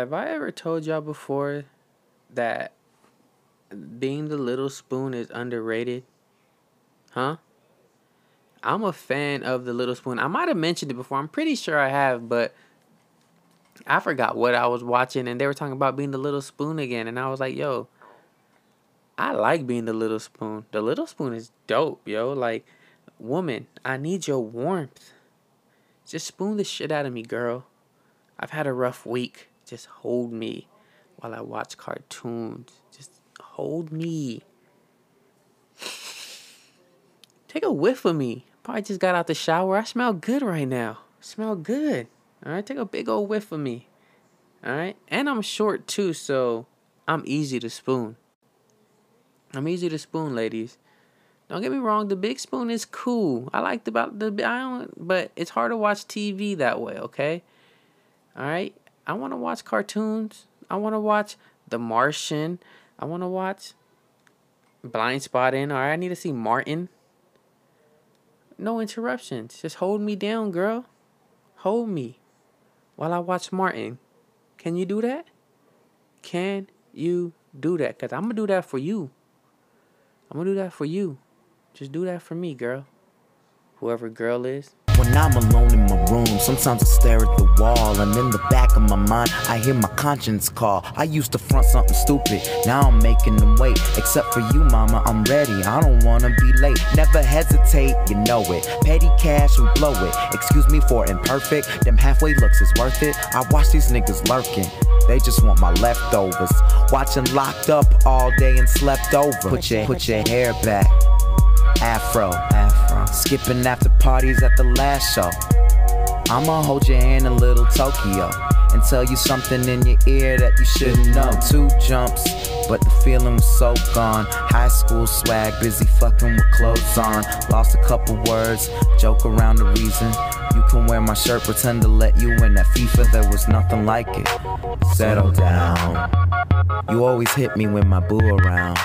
Have I ever told y'all before that being the little spoon is underrated? Huh? I'm a fan of the little spoon. I might have mentioned it before. I'm pretty sure I have, but I forgot what I was watching and they were talking about being the little spoon again and I was like, "Yo, I like being the little spoon. The little spoon is dope, yo. Like, woman, I need your warmth. Just spoon the shit out of me, girl. I've had a rough week. Just hold me while I watch cartoons. Just hold me. Take a whiff of me. Probably just got out the shower. I smell good right now. smell good. All right, take a big old whiff of me. All right, and I'm short too, so I'm easy to spoon. I'm easy to spoon, ladies. Don't get me wrong, the big spoon is cool. I like the about the I don't, but it's hard to watch TV that way. Okay, all right. I want to watch cartoons. I want to watch The Martian. I want to watch Blind Blindspotting. All right, I need to see Martin. No interruptions. Just hold me down, girl. Hold me while I watch Martin. Can you do that? Can you do that? Because I'm going to do that for you. I'm going to do that for you. Just do that for me, girl. Whoever girl is. When I'm alone in my room, sometimes I stare at the wall, and in the back of my mind, I hear my conscience call. I used to front something stupid, now I'm making them wait. Except for you, mama, I'm ready. I don't wanna be late. Never hesitate, you know it. Petty cash, we blow it. Excuse me for imperfect, them halfway looks is worth it. I watch these niggas lurking. They just want my leftovers. Watching locked up all day and slept over. Put your put your hair back. Afro, Afro. Skipping after parties at the last show. I'ma hold your hand in little Tokyo and tell you something in your ear that you shouldn't know. Two jumps, but the feeling was so gone. High school swag, busy fucking with clothes on. Lost a couple words, joke around the reason. You can wear my shirt, pretend to let you in that FIFA, there was nothing like it. Settle down. You always hit me when my boo around.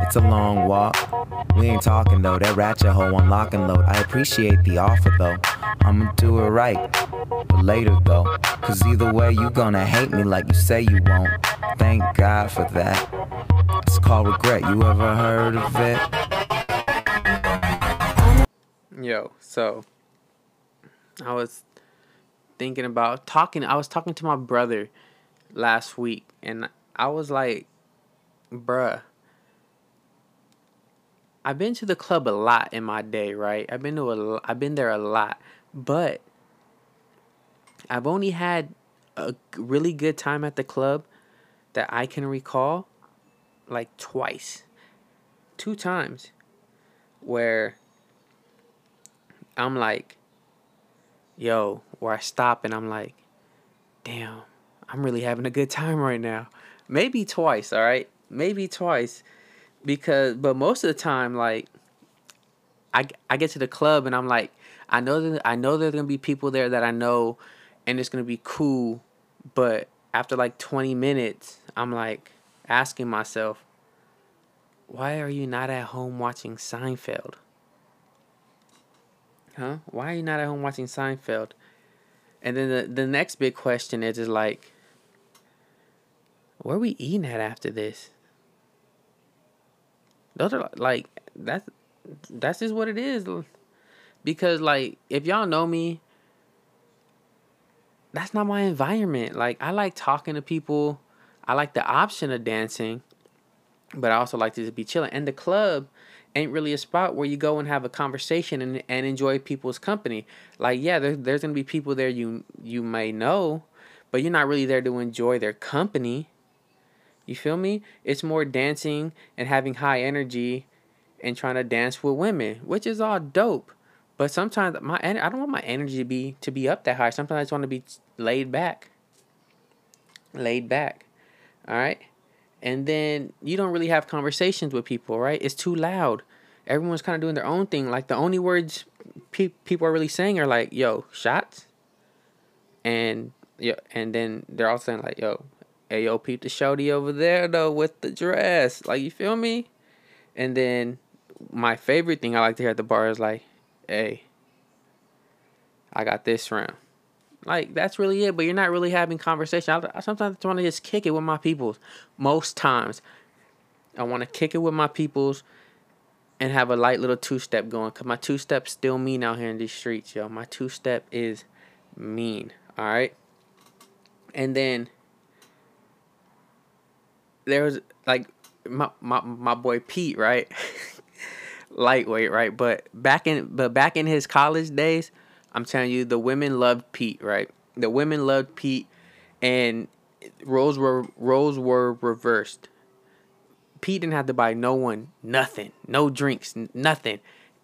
It's a long walk. We ain't talking though, that ratchet hoe on lock and load. I appreciate the offer though. I'ma do it right, but later though. Cause either way, you gonna hate me like you say you won't. Thank God for that. It's called regret. You ever heard of it? Yo, so I was thinking about talking. I was talking to my brother last week, and I was like, bruh, I've been to the club a lot in my day, right? I've been to a, I've been there a lot, but I've only had a really good time at the club that I can recall, like twice, two times, where I'm like, yo, where I stop and I'm like, damn, I'm really having a good time right now. Maybe twice, all right? Maybe twice because but most of the time like I, I get to the club and I'm like I know that I know there's gonna be people there that I know and it's gonna be cool but after like 20 minutes I'm like asking myself why are you not at home watching Seinfeld? Huh? Why are you not at home watching Seinfeld? And then the, the next big question is is like where are we eating at after this those are like that's that's just what it is. Because like if y'all know me, that's not my environment. Like I like talking to people. I like the option of dancing, but I also like to just be chilling. And the club ain't really a spot where you go and have a conversation and, and enjoy people's company. Like yeah, there, there's gonna be people there you you may know, but you're not really there to enjoy their company. You feel me? It's more dancing and having high energy and trying to dance with women, which is all dope. But sometimes my I don't want my energy to be to be up that high. Sometimes I just want to be laid back. Laid back. All right? And then you don't really have conversations with people, right? It's too loud. Everyone's kind of doing their own thing. Like the only words pe- people are really saying are like, "Yo, shots." And yeah, and then they're all saying like, "Yo, hey yo, peep the shorty over there though with the dress. Like you feel me? And then my favorite thing I like to hear at the bar is like, hey, I got this round. Like that's really it. But you're not really having conversation. I, I sometimes want to just kick it with my peoples. Most times, I want to kick it with my peoples and have a light little two step going. Cause my two step still mean out here in these streets, yo. My two step is mean. All right. And then there was like my my my boy Pete, right? Lightweight, right? But back in but back in his college days, I'm telling you, the women loved Pete, right? The women loved Pete, and roles were roles were reversed. Pete didn't have to buy no one nothing, no drinks, nothing.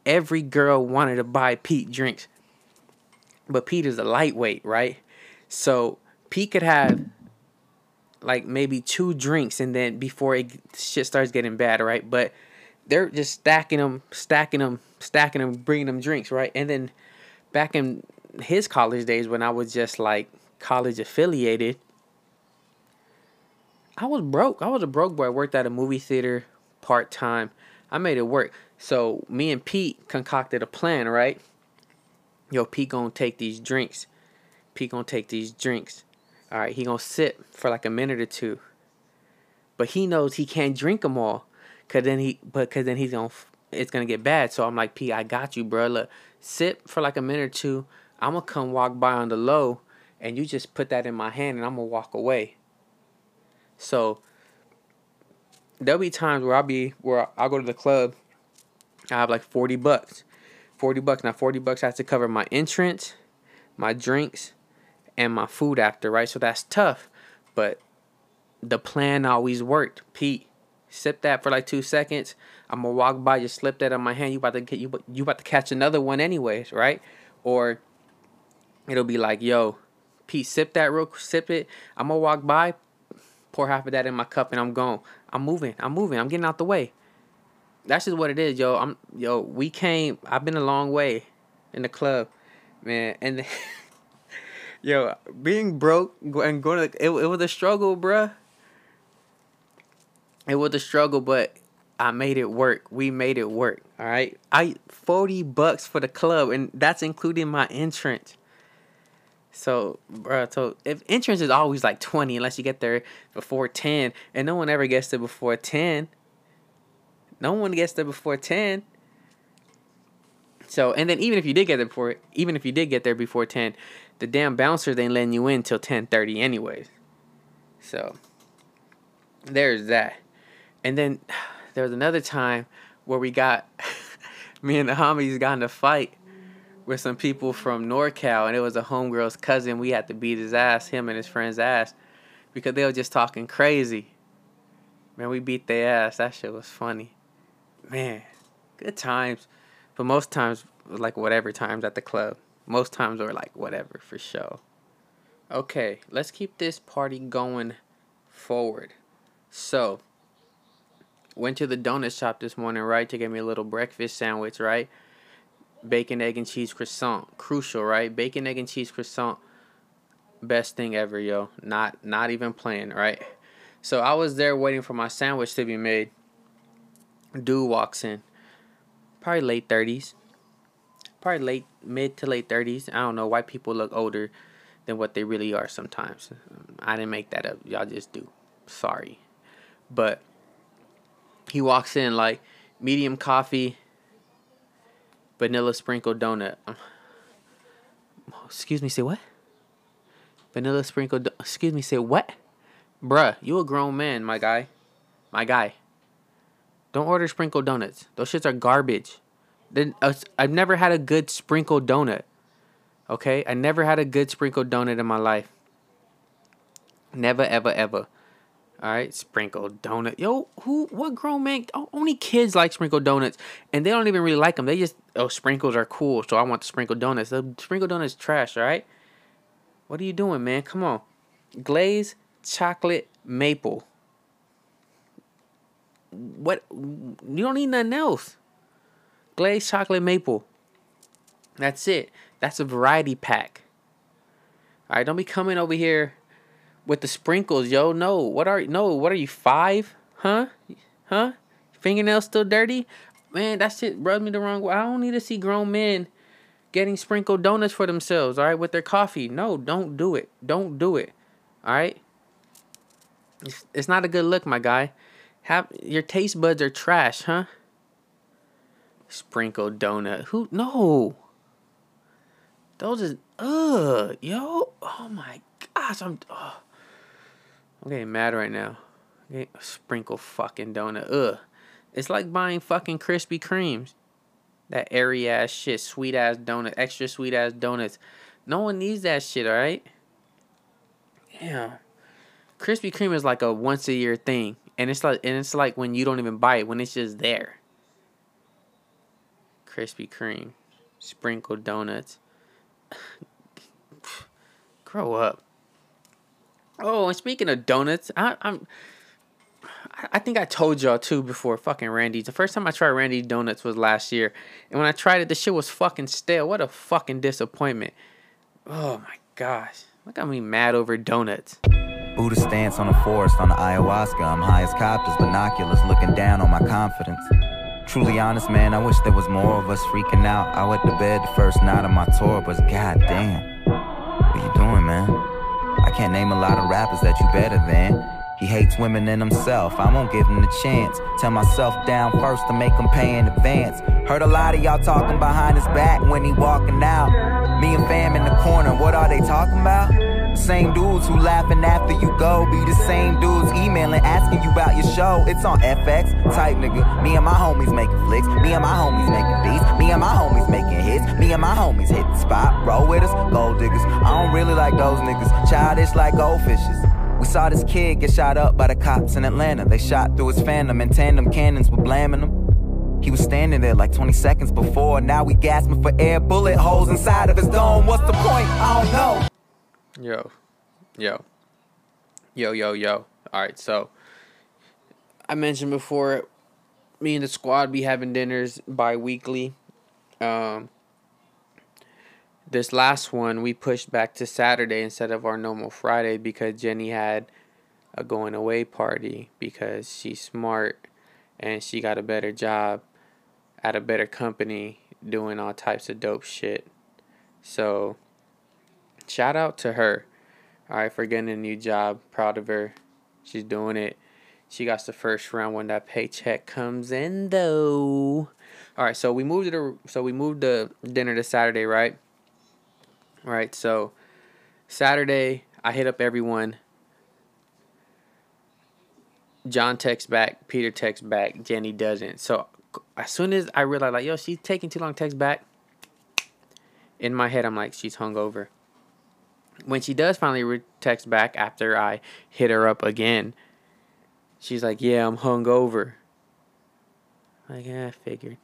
Every girl wanted to buy Pete drinks. But Pete is a lightweight, right? So Pete could have like maybe two drinks and then before it shit starts getting bad, right? But they're just stacking them, stacking them, stacking them, bringing them drinks, right? And then back in his college days when I was just like college affiliated, I was broke. I was a broke boy. I worked at a movie theater part time. I made it work. So me and Pete concocted a plan, right? Yo, Pete gonna take these drinks. Pete gonna take these drinks. All right, he gonna sit for like a minute or two. But he knows he can't drink them all, cause then he, but cause then he's gonna, it's gonna get bad. So I'm like, P, I got you, bro. Look, sit for like a minute or two. I'm gonna come walk by on the low, and you just put that in my hand, and I'm gonna walk away. So there'll be times where I'll be where I'll go to the club. I have like forty bucks, forty bucks. Now forty bucks has to cover my entrance, my drinks, and my food after. Right, so that's tough, but the plan always worked. Pete, sip that for like two seconds. I'm gonna walk by, just slip that on my hand. You about to get you you about to catch another one anyways, right? Or it'll be like, yo, Pete, sip that real, sip it. I'm gonna walk by, pour half of that in my cup and I'm gone. I'm moving. I'm moving. I'm getting out the way. That's just what it is, yo. I'm yo, we came I've been a long way in the club, man. And yo, being broke and going to it, it was a struggle, bruh. It was a struggle, but I made it work. We made it work. All right. I 40 bucks for the club and that's including my entrance. So, bro, so if entrance is always like 20 unless you get there before 10 and no one ever gets there before 10. No one gets there before 10. So, and then even if you did get there before even if you did get there before 10, the damn bouncers ain't letting you in till 10:30 anyways. So, there's that. And then there was another time where we got me and the homies got in a fight with some people from NorCal, and it was a homegirl's cousin. We had to beat his ass, him and his friend's ass, because they were just talking crazy. Man, we beat their ass. That shit was funny. Man, good times. But most times, like whatever times at the club. Most times were like whatever for sure. Okay, let's keep this party going forward. So, went to the donut shop this morning, right, to get me a little breakfast sandwich, right? bacon, egg, and cheese croissant. Crucial, right? Bacon, egg, and cheese croissant. Best thing ever, yo. Not not even playing, right? So I was there waiting for my sandwich to be made. Dude walks in. Probably late thirties. Probably late mid to late thirties. I don't know. White people look older than what they really are sometimes. I didn't make that up. Y'all just do. Sorry. But he walks in like medium coffee vanilla sprinkle donut. Excuse me, say what? Vanilla sprinkle. Do- excuse me, say what? Bruh, you a grown man, my guy. My guy. Don't order sprinkle donuts. Those shits are garbage. Then uh, I've never had a good sprinkle donut. Okay, I never had a good sprinkle donut in my life. Never, ever, ever. All right, sprinkled donut. Yo, who? What grown man? Only kids like sprinkled donuts, and they don't even really like them. They just oh sprinkles are cool, so I want the sprinkled donuts. The sprinkled donuts trash. All right. What are you doing, man? Come on, glaze chocolate maple. What? You don't need nothing else. Glazed chocolate maple. That's it. That's a variety pack. All right, don't be coming over here with the sprinkles, yo. No, what are no? What are you five? Huh? Huh? Fingernails still dirty? Man, that shit rubbed me the wrong way. I don't need to see grown men getting sprinkled donuts for themselves, all right, with their coffee. No, don't do it. Don't do it. All right? It's, it's not a good look, my guy. Have your taste buds are trash, huh? Sprinkled donut. Who no. Those is ugh, yo. Oh my gosh, I'm. I'm getting mad right now. Okay, sprinkle fucking donut. Ugh. It's like buying fucking Krispy Kremes. That airy ass shit, sweet ass donut, extra sweet ass donuts. No one needs that shit, alright? Yeah. Krispy Kreme is like a once a year thing. And it's like and it's like when you don't even buy it, when it's just there. Krispy Kreme. Sprinkled donuts. Grow up. Oh, and speaking of donuts, I, I'm I think I told y'all too before fucking Randy's. The first time I tried Randy's donuts was last year. And when I tried it, the shit was fucking stale. What a fucking disappointment. Oh my gosh. Look at me mad over donuts. Buddha stance on a forest on the ayahuasca. I'm high as copters, binoculars looking down on my confidence. Truly honest, man, I wish there was more of us freaking out. I went to bed the first night of my tour, but goddamn. What you doing, man? I can't name a lot of rappers that you better than. He hates women and himself, I won't give him the chance. Tell myself down first to make him pay in advance. Heard a lot of y'all talking behind his back when he walking out. Me and fam in the corner, what are they talking about? Same dudes who laughing after you go be the same dudes emailing asking you about your show. It's on FX, type nigga. Me and my homies making flicks. Me and my homies making beats. Me and my homies making hits. Me and my homies hit the spot. Roll with us, gold diggers. I don't really like those niggas. Childish like goldfishes. We saw this kid get shot up by the cops in Atlanta. They shot through his phantom and tandem cannons were blaming him. He was standing there like 20 seconds before. Now we gasping for air, bullet holes inside of his dome. What's the point? I don't know. Yo, yo, yo, yo, yo. All right, so I mentioned before, me and the squad be having dinners bi-weekly. Um, this last one we pushed back to Saturday instead of our normal Friday because Jenny had a going away party because she's smart and she got a better job at a better company doing all types of dope shit. So shout out to her. All right, for getting a new job. Proud of her. She's doing it. She got the first round when that paycheck comes in though. All right, so we moved it. So we moved the dinner to Saturday, right? Right, so Saturday, I hit up everyone. John texts back, Peter texts back, Jenny doesn't. So as soon as I realized, like, yo, she's taking too long to text back, in my head, I'm like, she's hungover. When she does finally re- text back after I hit her up again, she's like, yeah, I'm hungover. Like, yeah, I figured.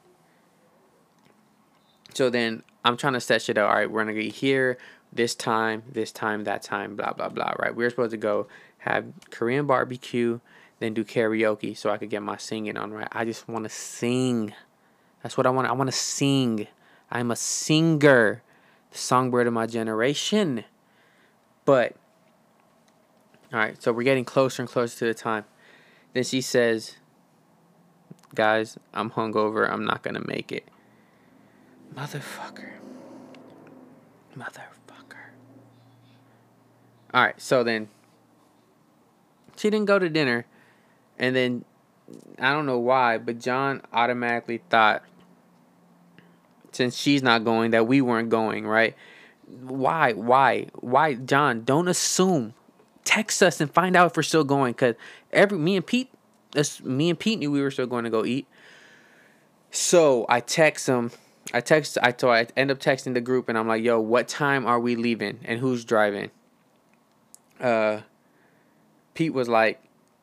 So then I'm trying to set shit out. All right, we're gonna be here this time, this time, that time, blah blah blah. Right? we are supposed to go have Korean barbecue, then do karaoke, so I could get my singing on. Right? I just want to sing. That's what I want. I want to sing. I'm a singer, the songbird of my generation. But all right, so we're getting closer and closer to the time. Then she says, "Guys, I'm hungover. I'm not gonna make it." Motherfucker. Motherfucker. Alright, so then she didn't go to dinner. And then I don't know why, but John automatically thought since she's not going that we weren't going, right? Why? Why? Why, John? Don't assume. Text us and find out if we're still going, cause every me and Pete, me and Pete knew we were still going to go eat. So I text him I text I told I end up texting the group and I'm like, yo, what time are we leaving and who's driving? Uh Pete was like,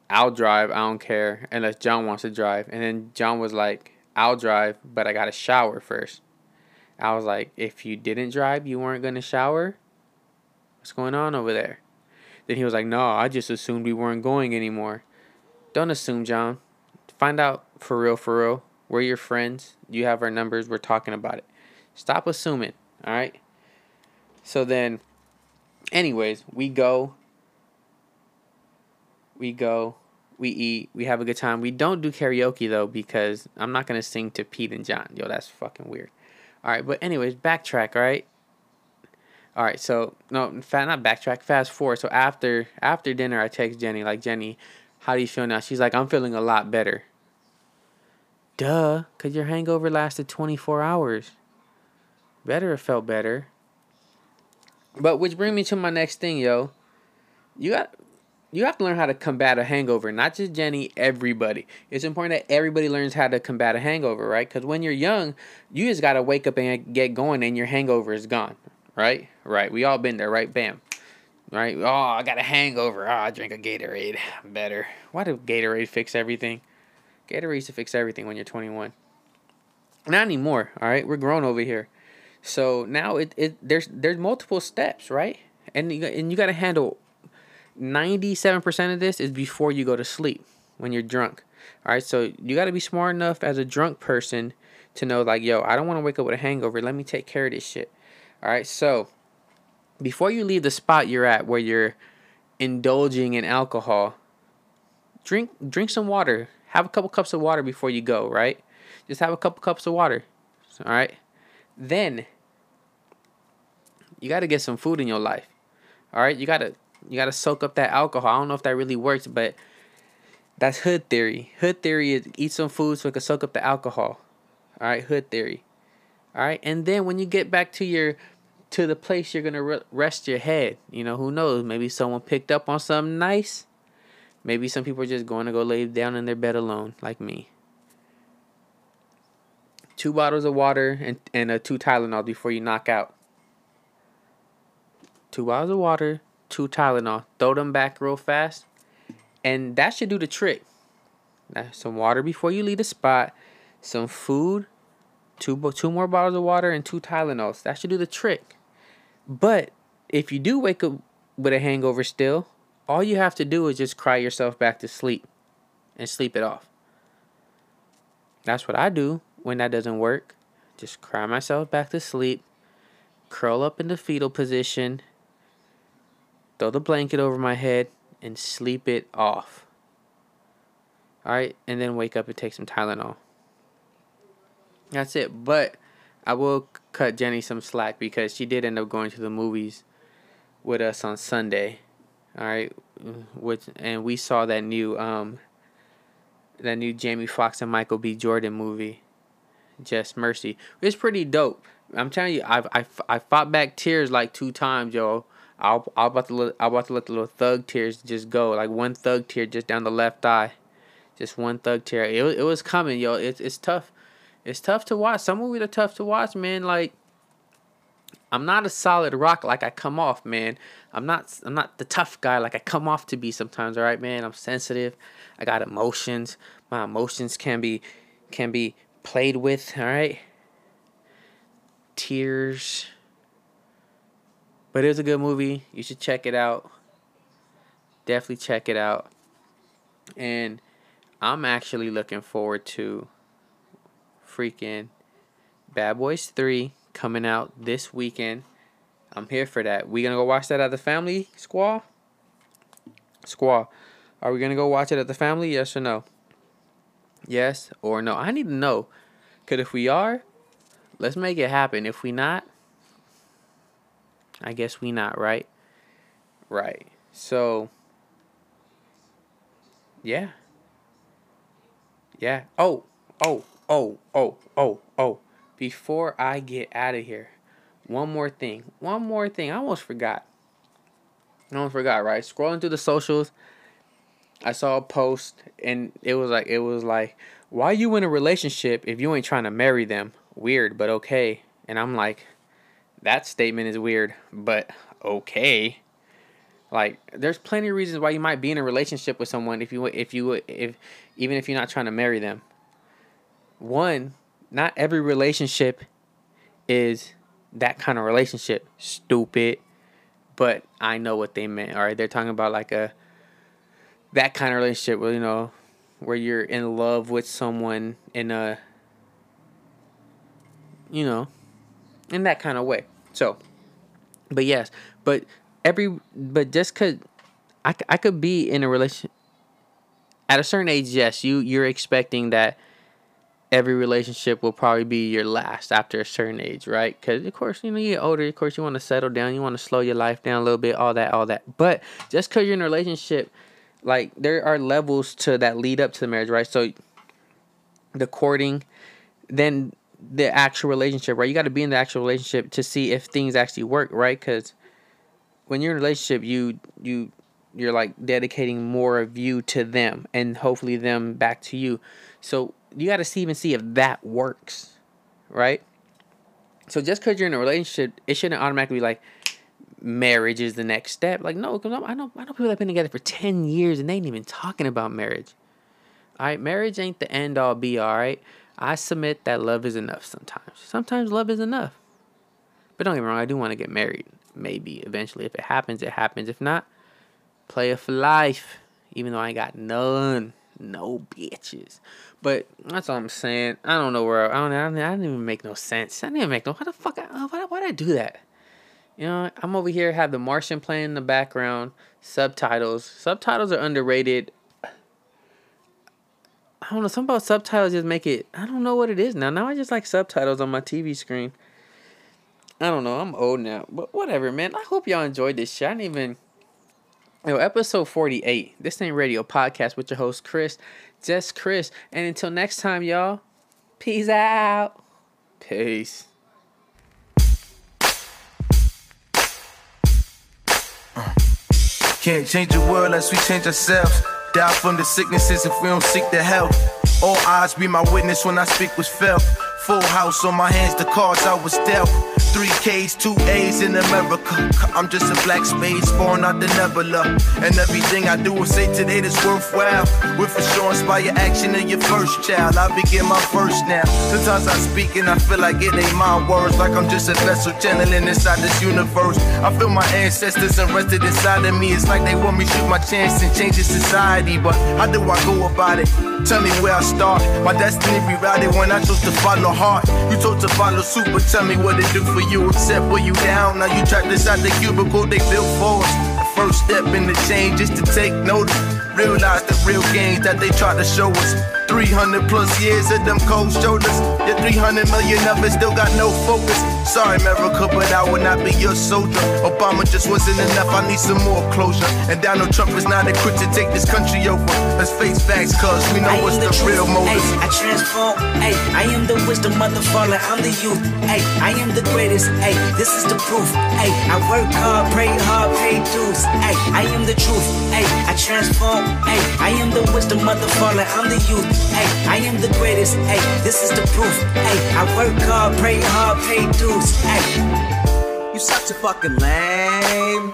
I'll drive, I don't care, unless John wants to drive. And then John was like, I'll drive, but I gotta shower first. I was like, if you didn't drive, you weren't gonna shower? What's going on over there? Then he was like, No, I just assumed we weren't going anymore. Don't assume, John. Find out for real, for real. We're your friends. You have our numbers. We're talking about it. Stop assuming. All right. So then, anyways, we go. We go. We eat. We have a good time. We don't do karaoke though because I'm not gonna sing to Pete and John. Yo, that's fucking weird. All right, but anyways, backtrack, right? All right, so no, not backtrack. Fast forward. So after after dinner, I text Jenny like, Jenny, how do you feel now? She's like, I'm feeling a lot better. Duh, cause your hangover lasted 24 hours. Better have felt better. But which brings me to my next thing, yo. You got you have to learn how to combat a hangover, not just Jenny, everybody. It's important that everybody learns how to combat a hangover, right? Because when you're young, you just got to wake up and get going and your hangover is gone, right? Right. We all been there, right? Bam. Right? Oh, I got a hangover. Oh, I drink a Gatorade. I'm better. Why did Gatorade fix everything? Gatorade to fix everything when you're 21. Not anymore, all right? We're grown over here. So now it, it there's there's multiple steps, right? And you, and you got to handle 97% of this is before you go to sleep when you're drunk. All right, so you got to be smart enough as a drunk person to know, like, yo, I don't want to wake up with a hangover. Let me take care of this shit. All right, so before you leave the spot you're at where you're indulging in alcohol, drink drink some water. Have a couple cups of water before you go, right? Just have a couple cups of water. All right? Then you got to get some food in your life. All right? You got to you got to soak up that alcohol. I don't know if that really works, but that's hood theory. Hood theory is eat some food so it can soak up the alcohol. All right, hood theory. All right, and then when you get back to your to the place you're gonna re- rest your head, you know who knows? Maybe someone picked up on something nice. Maybe some people are just going to go lay down in their bed alone, like me. Two bottles of water and and a two Tylenol before you knock out. Two bottles of water, two Tylenol. Throw them back real fast, and that should do the trick. Now, some water before you leave the spot, some food, two two more bottles of water, and two Tylenols. That should do the trick. But if you do wake up with a hangover still, all you have to do is just cry yourself back to sleep and sleep it off. That's what I do when that doesn't work. Just cry myself back to sleep, curl up in the fetal position, throw the blanket over my head, and sleep it off. Alright, and then wake up and take some Tylenol. That's it. But I will cut Jenny some slack because she did end up going to the movies with us on Sunday. Alright, which and we saw that new um that new Jamie Foxx and Michael B. Jordan movie, Just Mercy. It's pretty dope. I'm telling you, I've I, I fought back tears like two times, yo. I'll I'll about to let, I'll about to let the little thug tears just go, like one thug tear just down the left eye, just one thug tear. It it was coming, yo. It's it's tough, it's tough to watch. Some movies are tough to watch, man. Like I'm not a solid rock like I come off, man. I'm not I'm not the tough guy like I come off to be sometimes, all right, man. I'm sensitive. I got emotions. My emotions can be can be played with, all right? Tears. But it was a good movie. You should check it out. Definitely check it out. And I'm actually looking forward to freaking Bad Boys 3 coming out this weekend. I'm here for that. We gonna go watch that at the family squaw? Squaw. Are we gonna go watch it at the family? Yes or no? Yes or no? I need to know. Cause if we are, let's make it happen. If we not, I guess we not, right? Right. So yeah. Yeah. Oh, oh, oh, oh, oh, oh. Before I get out of here, one more thing. One more thing. I almost forgot. I almost forgot, right? Scrolling through the socials, I saw a post and it was like it was like, why you in a relationship if you ain't trying to marry them? Weird, but okay. And I'm like, that statement is weird, but okay. Like, there's plenty of reasons why you might be in a relationship with someone if you if you if even if you're not trying to marry them. One, not every relationship is that kind of relationship. Stupid. But I know what they meant. All right, they're talking about like a that kind of relationship where you know where you're in love with someone in a you know in that kind of way. So, but yes, but every but just cause I, I could be in a relation at a certain age, yes, you you're expecting that every relationship will probably be your last after a certain age, right? Because of course, you know, you get older. Of course, you want to settle down. You want to slow your life down a little bit. All that, all that. But just because you're in a relationship, like there are levels to that lead up to the marriage, right? So the courting, then the actual relationship, right? You got to be in the actual relationship to see if things actually work, right? Because when you're in a relationship, you you you're like dedicating more of you to them and hopefully them back to you. So you got to see even see if that works, right? So just because you're in a relationship, it shouldn't automatically be like marriage is the next step. Like no, because I know I know people that've been together for ten years and they ain't even talking about marriage. All right, marriage ain't the end all be all right. I submit that love is enough sometimes. Sometimes love is enough. But don't get me wrong, I do want to get married. Maybe eventually. If it happens, it happens. If not, play it for life. Even though I ain't got none. No bitches. But that's all I'm saying. I don't know where I don't. I, don't, I didn't even make no sense. I didn't even make no. Why the fuck? Why, why did I do that? You know, I'm over here have the Martian playing in the background, subtitles. Subtitles are underrated. I don't know. Something about subtitles just make it. I don't know what it is now. Now I just like subtitles on my TV screen. I don't know. I'm old now, but whatever, man. I hope y'all enjoyed this shit. I didn't even. Yo, episode 48. This ain't radio podcast with your host Chris, just Chris. And until next time, y'all. Peace out. Peace. Can't change the world unless we change ourselves. Die from the sicknesses if we don't seek the help. All eyes be my witness when I speak was felt. Full house on my hands, the cards I was dealt. Three K's, two A's in America. I'm just a black space born out the nebula. And everything I do or say today that's worthwhile. With for sure inspire action in your first child. I begin my first now. Sometimes I speak and I feel like it ain't my words. Like I'm just a vessel channeling inside this universe. I feel my ancestors invested inside of me. It's like they want me to shoot my chance and change the society. But how do I go about it? Tell me where I start. My destiny rerouted when I chose to follow heart. You told to follow suit, but tell me what it do for you. Except when you down, now you trapped inside the cubicle they built for us. The first step in the change is to take notice. Realize the real games that they try to show us. 300 plus years of them cold shoulders. Your 300 million of it still got no focus. Sorry, America, but I will not be your soldier. Obama just wasn't enough, I need some more closure. And Donald Trump is not equipped to take this country over. Let's face facts, cause we know what's the, the real motive. Ay, I transform, ay, I am the wisdom of the fallen, I'm the youth. Ay, I am the greatest, ay, this is the proof. Ay, I work hard, pray hard, pay dues. Ay, I am the truth, ay, I transform, ay, I am the wisdom of the fallen, I'm the youth. Ay, I am the greatest, ay, this is the proof. Ay, I work hard, pray hard, pay dues. Ay. You such a fucking lame.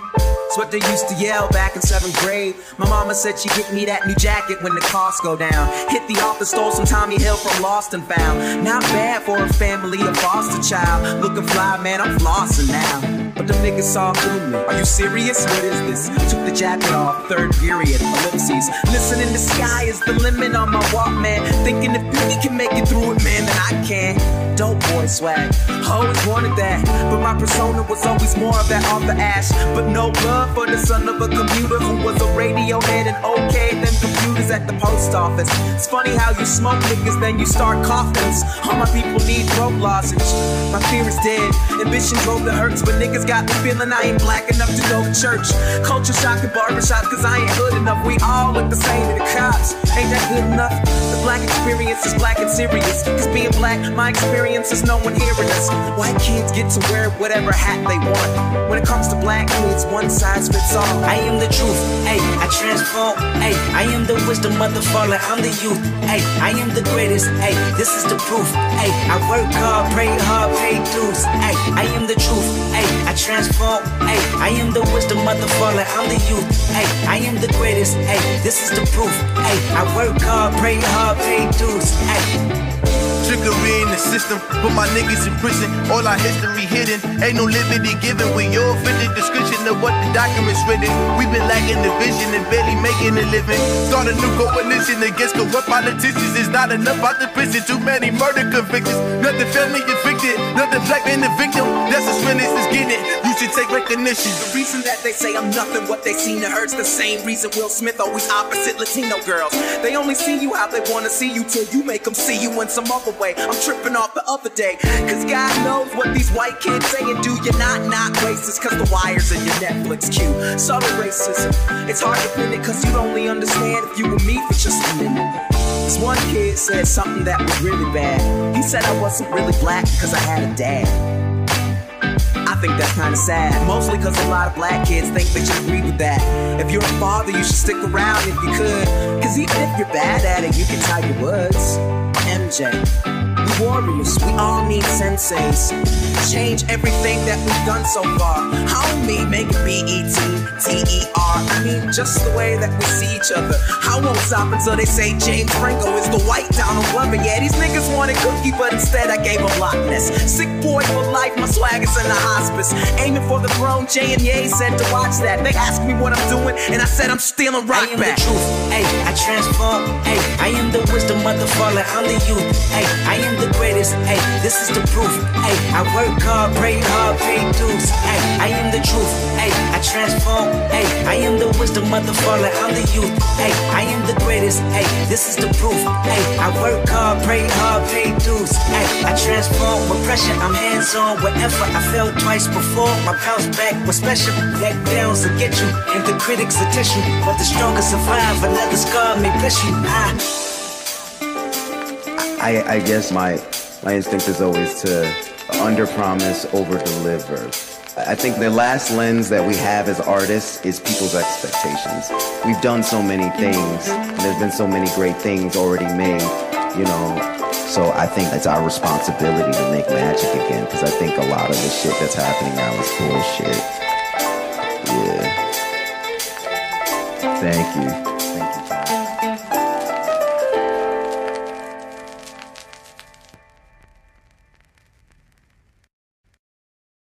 It's what they used to yell back in seventh grade. My mama said she'd get me that new jacket when the costs go down. Hit the office, stole some Tommy Hill from Lost and Found. Not bad for a family, of foster child. Looking fly, man, I'm flossing now. But the niggas saw through me. Are you serious? What is this? Took the jacket off, third period, ellipses. Listening, the sky is the limit on my Walkman. Thinking if Biggie can make it through it, man, then I can. Dope boy swag, always wanted that. But my persona was always more of that off the ash. But no love for the son of a computer who was a Radiohead and okay than computers at the post office. It's funny how you smoke niggas, then you start coffins. All my people need throat lozenge. My fear is dead. Ambition drove the hurts, but niggas got the feeling I ain't black enough to go to church. Culture shock and barbershop, cause I ain't hood enough. We all look the same to the cops. Ain't that good enough? The black experience is black and serious. Cause being black, my experience is no one hearing us. White kids get to wear whatever hat they want. When it comes to black kids, one size fits all. I am the truth, ay, I transform, ay, I am the wisdom of the fallen, I'm the youth, ay, I am the greatest, ay, this is the proof, ay, I work hard, pray hard, pay dues, ay, I am the truth, ay, I transform, ay, I am the wisdom of the fallen, I'm the youth, ay, I am the greatest, ay, this is the proof, ay, I work hard, pray hard, pay dues, ay. Trickery in the system, put my niggas in prison. All our history hidden, ain't no liberty given. We all fit the description of what the documents written. We've been lacking the vision and barely making a living. Start a new coalition against corrupt politicians. It's not enough out the prison, too many murder convictions. Nothing family evicted, nothing black man the victim. That's as real as getting it. You should take recognition. The reason that they say I'm nothing, what they seen, it hurts the same reason Will Smith always opposite Latino girls. They only see you how they wanna see you till you make them see you in some other way. I'm tripping off the other day, cause God knows what these white kids say and do. You're not not racist, cause The Wire's in your Netflix queue. Subtle racism, it's hard to pin it, cause you'd only understand if you were me for just a minute. This one kid said something that was really bad. He said I wasn't really black because I had a dad think that's kinda sad. Mostly cause a lot of black kids think they should agree with that. If you're a father, you should stick around if you could. Cause even if you're bad at it, you can tie your words. MJ, warriors, we all need senseis. Change everything that we've done so far. Homie, make it B-E-T T-E-R. I mean, just the way that we see each other. I won't stop until they say James Franco is the white Donald Glover. Yeah, these niggas wanted cookie, but instead I gave them Loch Ness. Sick boy for life, my swag is in the hospice. Aiming for the throne, J and Ye said to watch that. They asked me what I'm doing, and I said I'm stealing rock I am back. the truth, ayy, I transform, ayy, I am the wisdom of the fallen, I'm the youth, ayy, I am the greatest, ayy, this is the proof, ayy, I work hard, pray hard, pay dues, ayy, I am the truth, ayy, I transform, Hey, I am the wisdom of the fallen, I'm the youth. Hey, I am the greatest. Hey, this is the proof. Hey, I work hard, pray hard, pay dues. Hey, I transform with pressure, I'm hands on. Wherever I fell twice before, my bounce back was special. Neck downs will get you, and the critics will you. But the strongest survive, another scar may bless you. Ah. I, I guess my my instinct is always to under promise, over deliver. I think the last lens that we have as artists is people's expectations. We've done so many things, and there's been so many great things already made, you know. So I think it's our responsibility to make magic again, because I think a lot of the shit that's happening now is bullshit. Yeah. Thank you. Thank you, John.